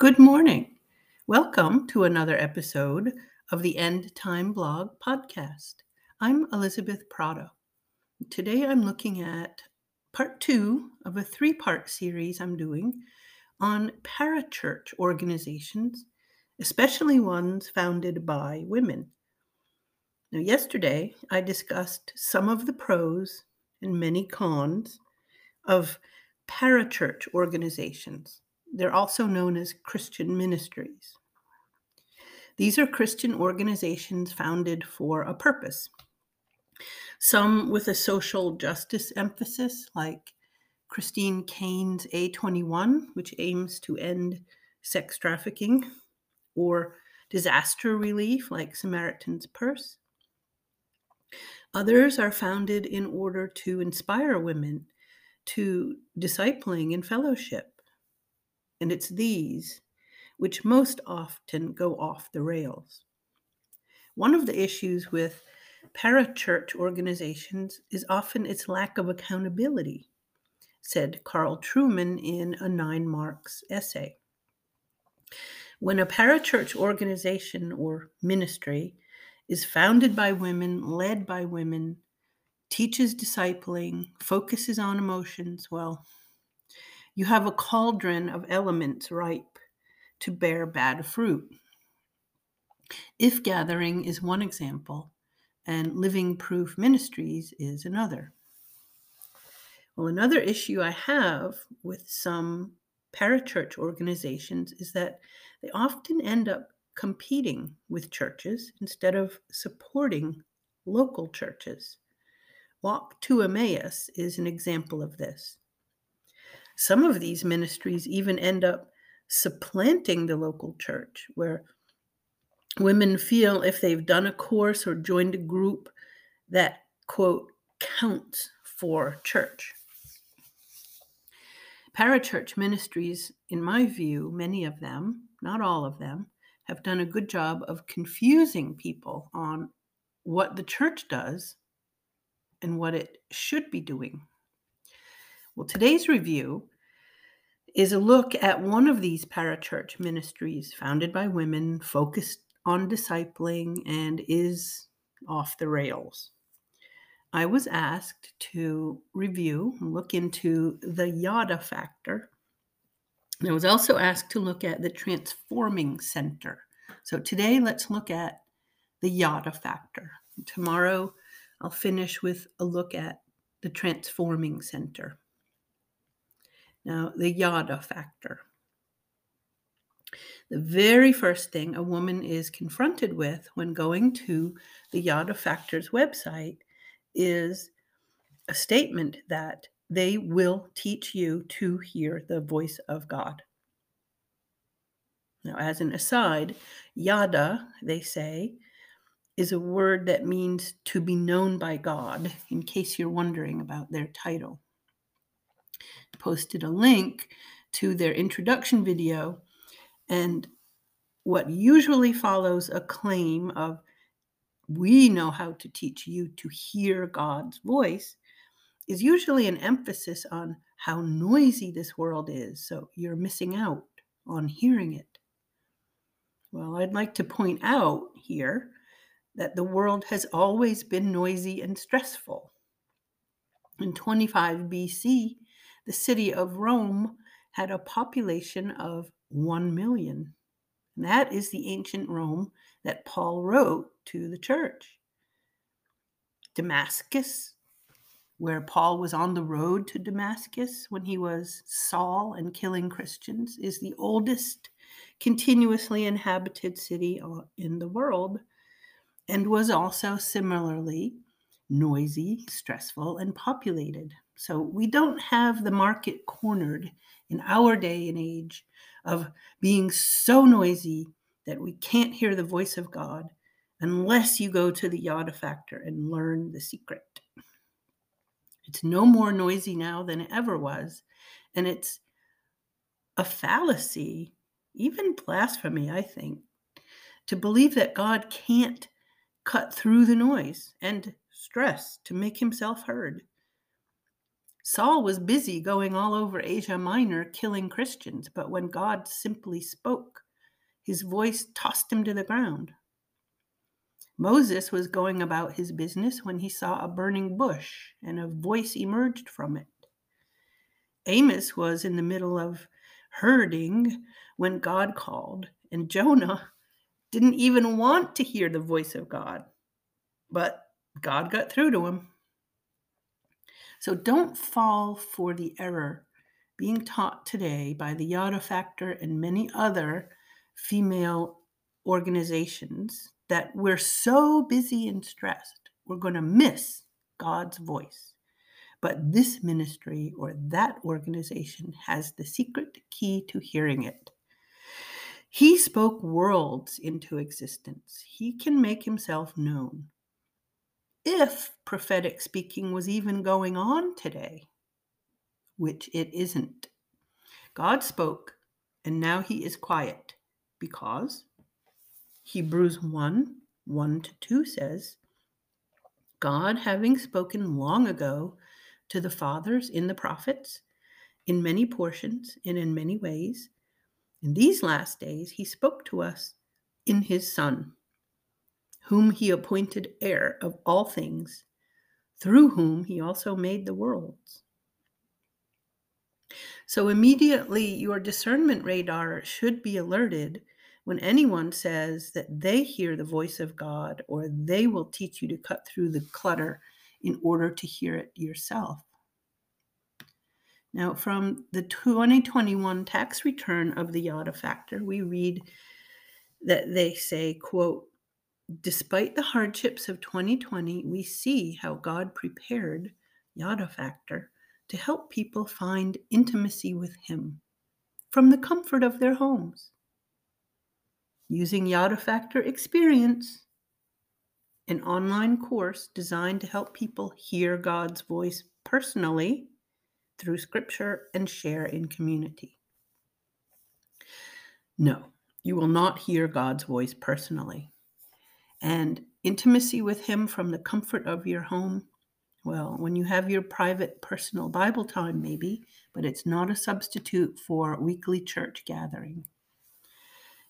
Good morning. Welcome to another episode of the End Time Blog podcast. I'm Elizabeth Prata. Today I'm looking at part two of a three part series I'm doing on parachurch organizations, especially ones founded by women. Now, yesterday I discussed some of the pros and many cons of parachurch organizations. They're also known as Christian ministries. These are Christian organizations founded for a purpose. Some with a social justice emphasis, like Christine Caine's A21, which aims to end sex trafficking, or disaster relief, like Samaritan's Purse. Others are founded in order to inspire women to discipling and fellowship. And it's these which most often go off the rails. One of the issues with parachurch organizations is often its lack of accountability, said Carl Trueman in a Nine Marks essay. When a parachurch organization or ministry is founded by women, led by women, teaches discipling, focuses on emotions, well, you have a cauldron of elements ripe to bear bad fruit. If Gathering is one example, and Living Proof Ministries is another. Well, another issue I have with some parachurch organizations is that they often end up competing with churches instead of supporting local churches. Walk to Emmaus is an example of this. Some of these ministries even end up supplanting the local church, where women feel if they've done a course or joined a group that, quote, counts for church. Parachurch ministries, in my view, many of them, not all of them, have done a good job of confusing people on what the church does and what it should be doing. Well, today's review is a look at one of these parachurch ministries founded by women, focused on discipling, and is off the rails. I was asked to review look into the yada factor I was also asked to look at the transforming center. So today, let's look at the yada factor. Tomorrow, I'll finish with a look at the transforming center. Now, the yada factor. The very first thing a woman is confronted with when going to the Yada Factor's website is a statement that they will teach you to hear the voice of God. Now, as an aside, yada, they say, is a word that means to be known by God, in case you're wondering about their title. Posted a link to their introduction video, and what usually follows a claim of, we know how to teach you to hear God's voice, is usually an emphasis on how noisy this world is. So you're missing out on hearing it. Well, I'd like to point out here that the world has always been noisy and stressful. In 25 BC, the city of Rome had a population of 1 million. And that is the ancient Rome that Paul wrote to the church. Damascus where Paul was on the road to Damascus when he was Saul and killing Christians, is the oldest continuously inhabited city uh, in the world and was also similarly noisy, stressful, and populated. So we don't have the market cornered in our day and age of being so noisy that we can't hear the voice of God unless you go to the Yada Factor and learn the secret. It's no more noisy now than it ever was. And it's a fallacy, even blasphemy, I think, to believe that God can't cut through the noise and stress to make himself heard. Saul was busy going all over Asia Minor killing Christians, but when God simply spoke, his voice tossed him to the ground. Moses was going about his business when he saw a burning bush and a voice emerged from it. Amos was in the middle of herding when God called, and Jonah didn't even want to hear the voice of God, but God got through to him. So don't fall for the error being taught today by the Yada Factor and many other female organizations that we're so busy and stressed, we're going to miss God's voice. But this ministry or that organization has the secret key to hearing it. He spoke worlds into existence. He can make himself known if prophetic speaking was even going on today, which it isn't. God spoke, and now he is quiet because Hebrews 1 1 to 2 says, God, having spoken long ago to the fathers in the prophets, in many portions and in many ways, in these last days he spoke to us in his Son whom he appointed heir of all things, through whom he also made the worlds. So immediately your discernment radar should be alerted when anyone says that they hear the voice of God or they will teach you to cut through the clutter in order to hear it yourself. Now, from the 2021 tax return of the Yada factor, we read that they say, quote, Despite the hardships of 2020, we see how God prepared Yada Factor to help people find intimacy with Him from the comfort of their homes. Using Yada Factor Experience, an online course designed to help people hear God's voice personally through scripture and share in community. No, you will not hear God's voice personally and intimacy with Him from the comfort of your home. Well, when you have your private personal Bible time, maybe, but it's not a substitute for weekly church gathering.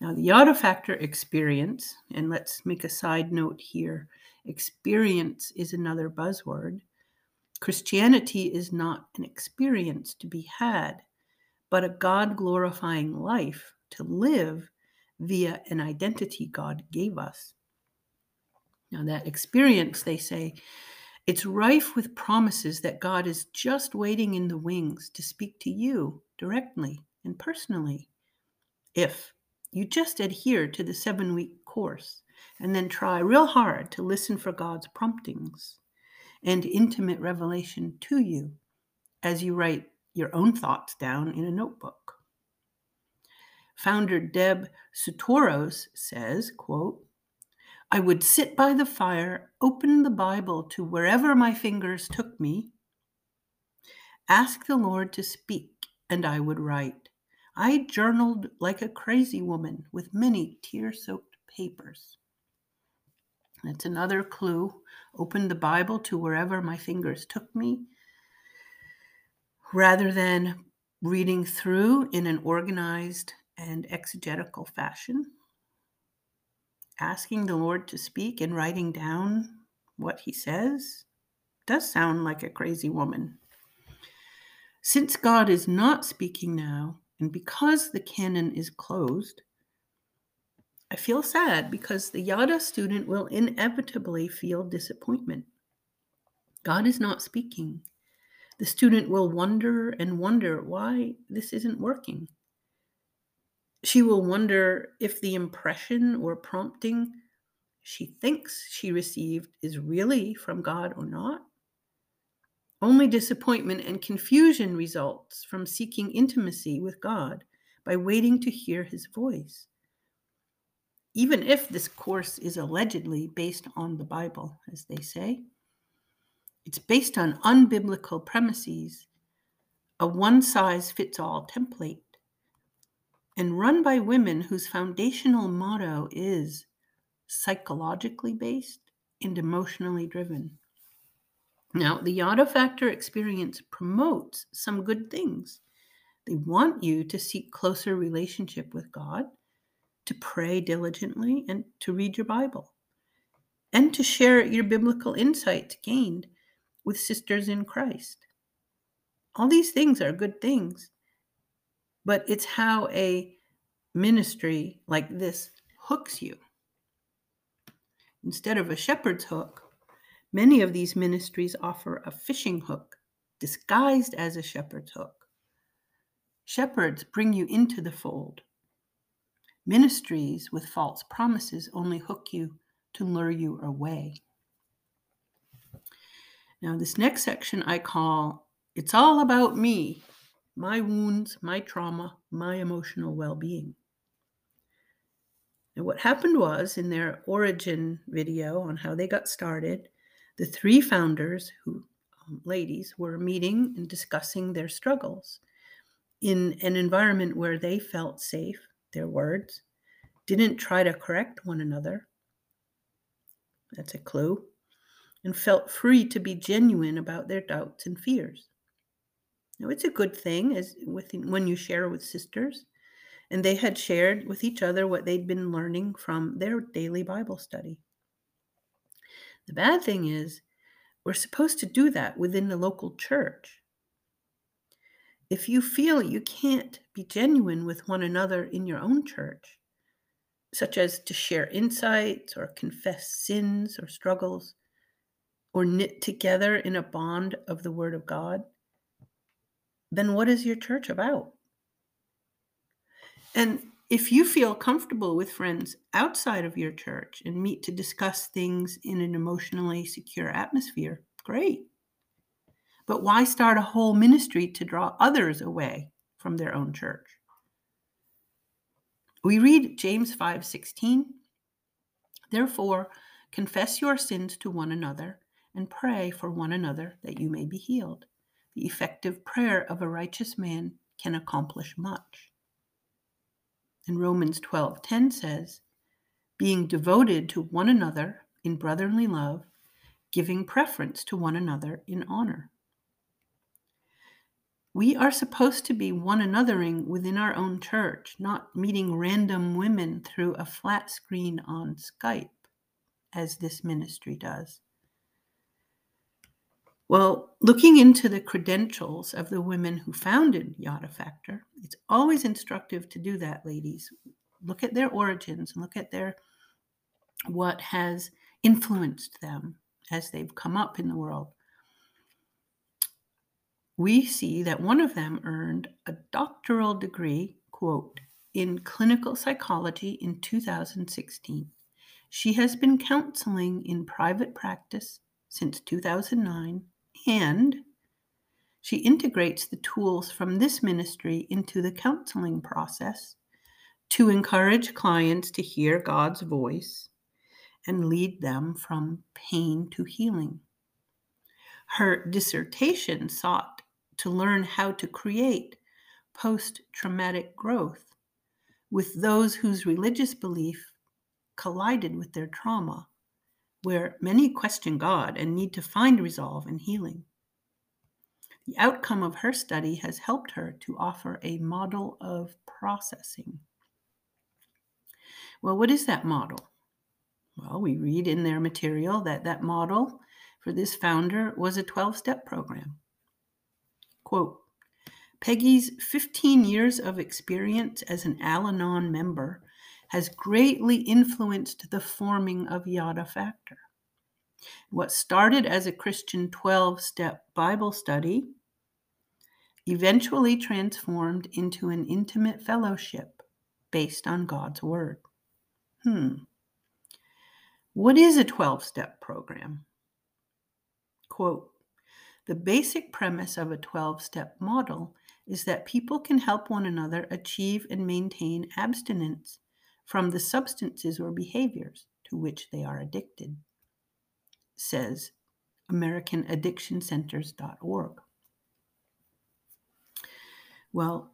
Now, the Yada Factor experience, and let's make a side note here experience is another buzzword. Christianity is not an experience to be had, but a God glorifying life to live via an identity God gave us. Now, that experience, they say, it's rife with promises that God is just waiting in the wings to speak to you directly and personally. If you just adhere to the seven week course and then try real hard to listen for God's promptings and intimate revelation to you as you write your own thoughts down in a notebook. Founder Deb Soutoro's says, quote, I would sit by the fire, open the Bible to wherever my fingers took me, ask the Lord to speak, and I would write. I journaled like a crazy woman with many tear soaked papers. That's another clue. Open the Bible to wherever my fingers took me. Rather than reading through in an organized and exegetical fashion, asking the Lord to speak and writing down what he says does sound like a crazy woman. Since God is not speaking now, and because the canon is closed, I feel sad because the Yada student will inevitably feel disappointment. God is not speaking. The student will wonder and wonder why this isn't working. She will wonder if the impression or prompting she thinks she received is really from God or not. Only disappointment and confusion results from seeking intimacy with God by waiting to hear his voice. Even if this course is allegedly based on the Bible, as they say, it's based on unbiblical premises, a one size fits all template and run by women whose foundational motto is psychologically based and emotionally driven. Now, the Yada Factor experience promotes some good things. They want you to seek closer relationship with God, to pray diligently, and to read your Bible, and to share your biblical insights gained with sisters in Christ. All these things are good things, but it's how a ministry like this hooks you. Instead of a shepherd's hook, many of these ministries offer a fishing hook disguised as a shepherd's hook. Shepherds bring you into the fold. Ministries with false promises only hook you to lure you away. Now, this next section I call It's All About Me My Wounds, My Trauma, My Emotional Well Being. And what happened was in their origin video on how they got started, the three founders, who um, ladies, were meeting and discussing their struggles in an environment where they felt safe, their words, didn't try to correct one another. That's a clue. And felt free to be genuine about their doubts and fears. Now, it's a good thing as when you share with sisters and they had shared with each other what they'd been learning from their daily Bible study. The bad thing is, we're supposed to do that within the local church. If you feel you can't be genuine with one another in your own church, such as to share insights or confess sins or struggles, or knit together in a bond of the Word of God, then what is your church about? And if you feel comfortable with friends outside of your church and meet to discuss things in an emotionally secure atmosphere, great. But why start a whole ministry to draw others away from their own church? We read James 5:16, Therefore, confess your sins to one another and pray for one another that you may be healed. The effective prayer of a righteous man can accomplish much. And Romans 12:10 says, being devoted to one another in brotherly love, giving preference to one another in honor. We are supposed to be one anothering within our own church, not meeting random women through a flat screen on Skype, as this ministry does. Well, looking into the credentials of the women who founded Yada Factor, it's always instructive to do that, ladies. Look at their origins and look at their what has influenced them as they've come up in the world. We see that one of them earned a doctoral degree, quote, in clinical psychology in 2016. She has been counseling in private practice since 2009 and she integrates the tools from this ministry into the counseling process to encourage clients to hear God's voice and lead them from pain to healing. Her dissertation sought to learn how to create post traumatic growth with those whose religious belief collided with their trauma where many question God and need to find resolve and healing. The outcome of her study has helped her to offer a model of processing. Well, what is that model? Well, we read in their material that that model for this founder was a 12 step program. Quote Peggy's 15 years of experience as an Al Anon member has greatly influenced the forming of Yada Factor. What started as a Christian 12 step Bible study eventually transformed into an intimate fellowship based on God's Word. Hmm. What is a 12 step program? Quote The basic premise of a 12 step model is that people can help one another achieve and maintain abstinence from the substances or behaviors to which they are addicted, says AmericanAddictionCenters.org. Well,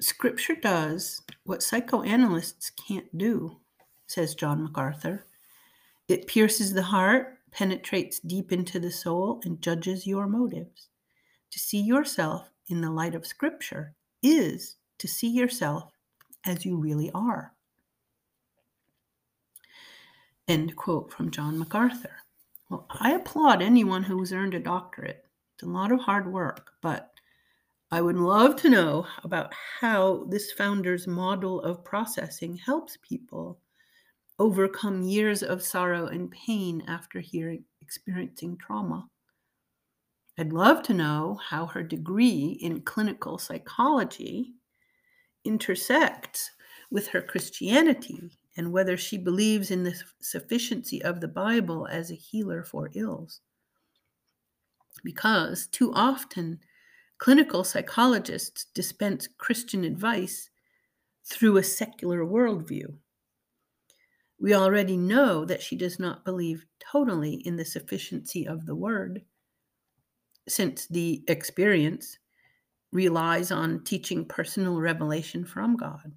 Scripture does what psychoanalysts can't do, says John MacArthur. It pierces the heart penetrates deep into the soul and judges your motives. To see yourself in the light of Scripture is to see yourself as you really are. End quote from John MacArthur. Well, I applaud anyone who has earned a doctorate. It's a lot of hard work, but I would love to know about how this founder's model of processing helps people overcome years of sorrow and pain after hearing, experiencing trauma. I'd love to know how her degree in clinical psychology intersects with her Christianity and whether she believes in the sufficiency of the Bible as a healer for ills. Because too often, clinical psychologists dispense Christian advice through a secular worldview. We already know that she does not believe totally in the sufficiency of the word since the experience relies on teaching personal revelation from God.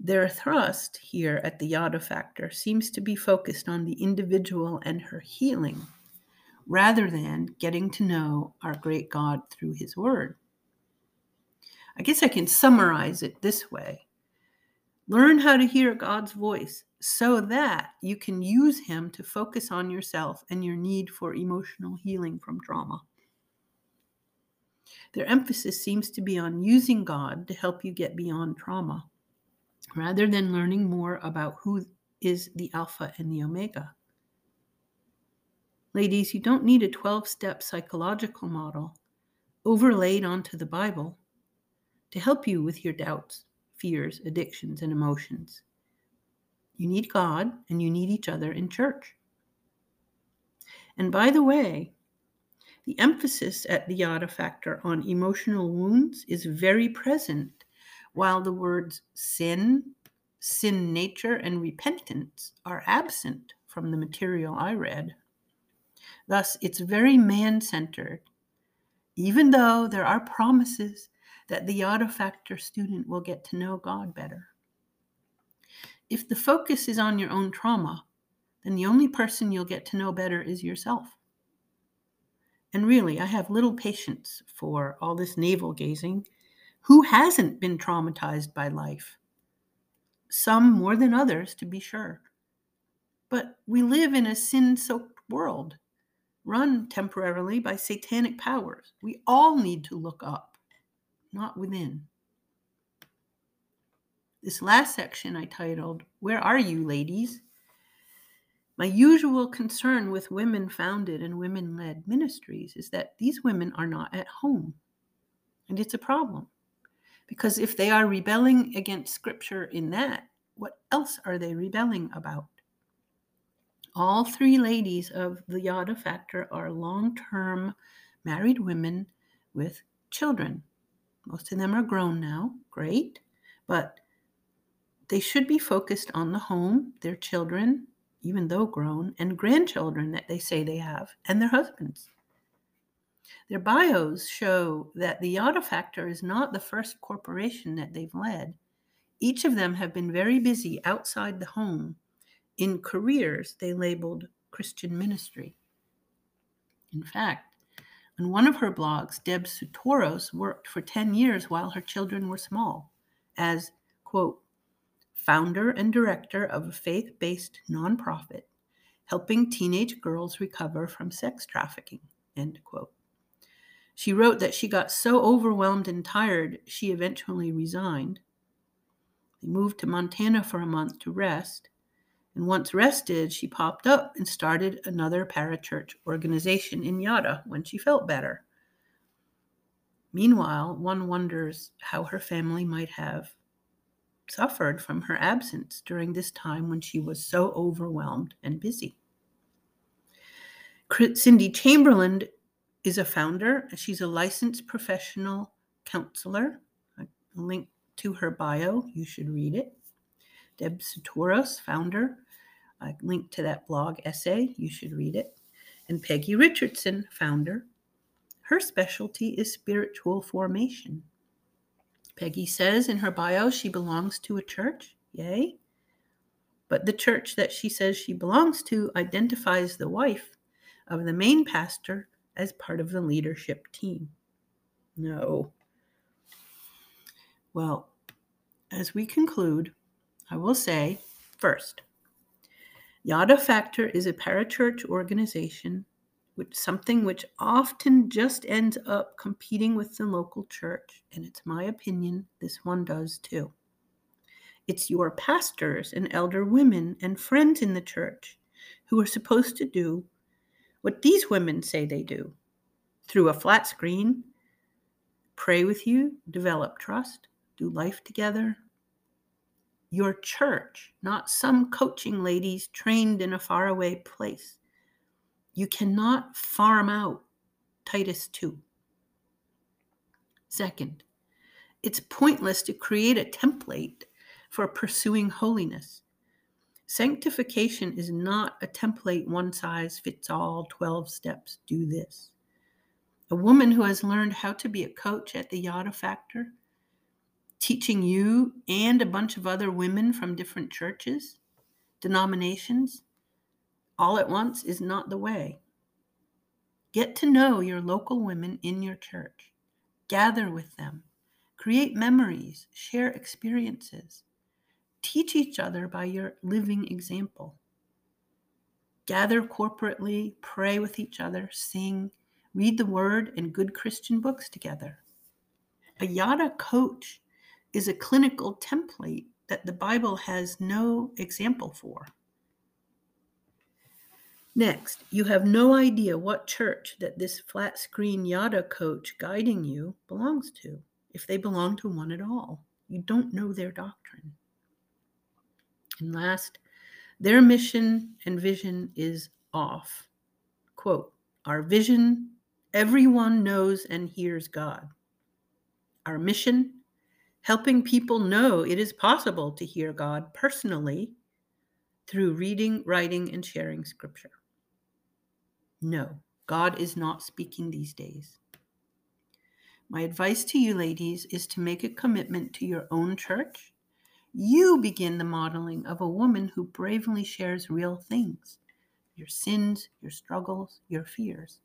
Their thrust here at the Yada Factor seems to be focused on the individual and her healing, rather than getting to know our great God through His Word. I guess I can summarize it this way Learn how to hear God's voice so that you can use Him to focus on yourself and your need for emotional healing from trauma. Their emphasis seems to be on using God to help you get beyond trauma rather than learning more about who is the Alpha and the Omega. Ladies, you don't need a 12 step psychological model overlaid onto the Bible to help you with your doubts fears, addictions, and emotions. You need God and you need each other in church. And by the way, the emphasis at the Yada Factor on emotional wounds is very present, while the words sin, sin nature, and repentance are absent from the material I read. Thus, it's very man centered, even though there are promises that the Yada Factor student will get to know God better. If the focus is on your own trauma, then the only person you'll get to know better is yourself. And really, I have little patience for all this navel gazing. Who hasn't been traumatized by life? Some more than others, to be sure. But we live in a sin soaked world, run temporarily by satanic powers. We all need to look up not within. This last section I titled, Where Are You, Ladies? My usual concern with women founded and women led ministries is that these women are not at home. And it's a problem. Because if they are rebelling against scripture in that, what else are they rebelling about? All three ladies of the Yada Factor are long term married women with children. Most of them are grown now, great, but they should be focused on the home, their children, even though grown, and grandchildren that they say they have, and their husbands. Their bios show that the Yada Factor is not the first corporation that they've led. Each of them have been very busy outside the home in careers they labeled Christian ministry. In fact, on one of her blogs, Deb Soutouros worked for 10 years while her children were small as, quote, founder and director of a faith based nonprofit helping teenage girls recover from sex trafficking, end quote. She wrote that she got so overwhelmed and tired, she eventually resigned. They moved to Montana for a month to rest and once rested, she popped up and started another parachurch organization in Yada when she felt better. Meanwhile, one wonders how her family might have suffered from her absence during this time when she was so overwhelmed and busy. Cindy Chamberlain is a founder. She's a licensed professional counselor. Link to her bio, you should read it. Deb Satoros, founder. I linked to that blog essay. You should read it. And Peggy Richardson, founder. Her specialty is spiritual formation. Peggy says in her bio she belongs to a church. Yay. but the church that she says she belongs to identifies the wife of the main pastor as part of the leadership team. No. Well, as we conclude, I will say first, Yada Factor is a parachurch organization which something which often just ends up competing with the local church, and it's my opinion this one does too. It's your pastors and elder women and friends in the church who are supposed to do what these women say they do through a flat screen, pray with you, develop trust, do life together. Your church, not some coaching ladies trained in a faraway place. You cannot farm out Titus 2. Second, it's pointless to create a template for pursuing holiness. Sanctification is not a template, one size fits all, 12 steps, do this. A woman who has learned how to be a coach at the Yada Factor, teaching you and a bunch of other women from different churches, denominations, all at once is not the way. Get to know your local women in your church. Gather with them. Create memories. Share experiences. Teach each other by your living example. Gather corporately, pray with each other, sing, read the word and good Christian books together. A Yada coach is a clinical template that the Bible has no example for. Next, you have no idea what church that this flat screen Yada coach guiding you belongs to, if they belong to one at all. You don't know their doctrine. And last, their mission and vision is off. Quote, our vision, everyone knows and hears God. Our mission, helping people know it is possible to hear God personally through reading, writing, and sharing scripture. No, God is not speaking these days. My advice to you, ladies, is to make a commitment to your own church you begin the modeling of a woman who bravely shares real things your sins, your struggles, your fears.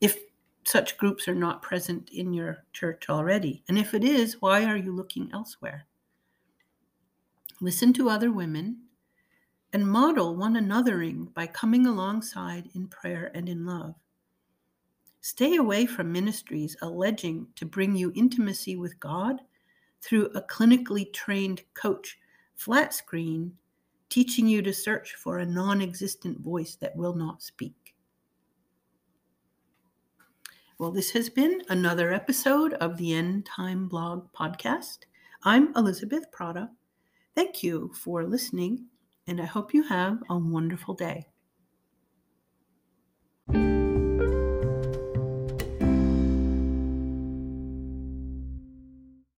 If such groups are not present in your church already, and if it is, why are you looking elsewhere? Listen to other women and model one anothering by coming alongside in prayer and in love. Stay away from ministries alleging to bring you intimacy with God through a clinically trained coach flat screen teaching you to search for a non existent voice that will not speak. Well, this has been another episode of the End Time Blog podcast. I'm Elizabeth Prata. Thank you for listening, and I hope you have a wonderful day.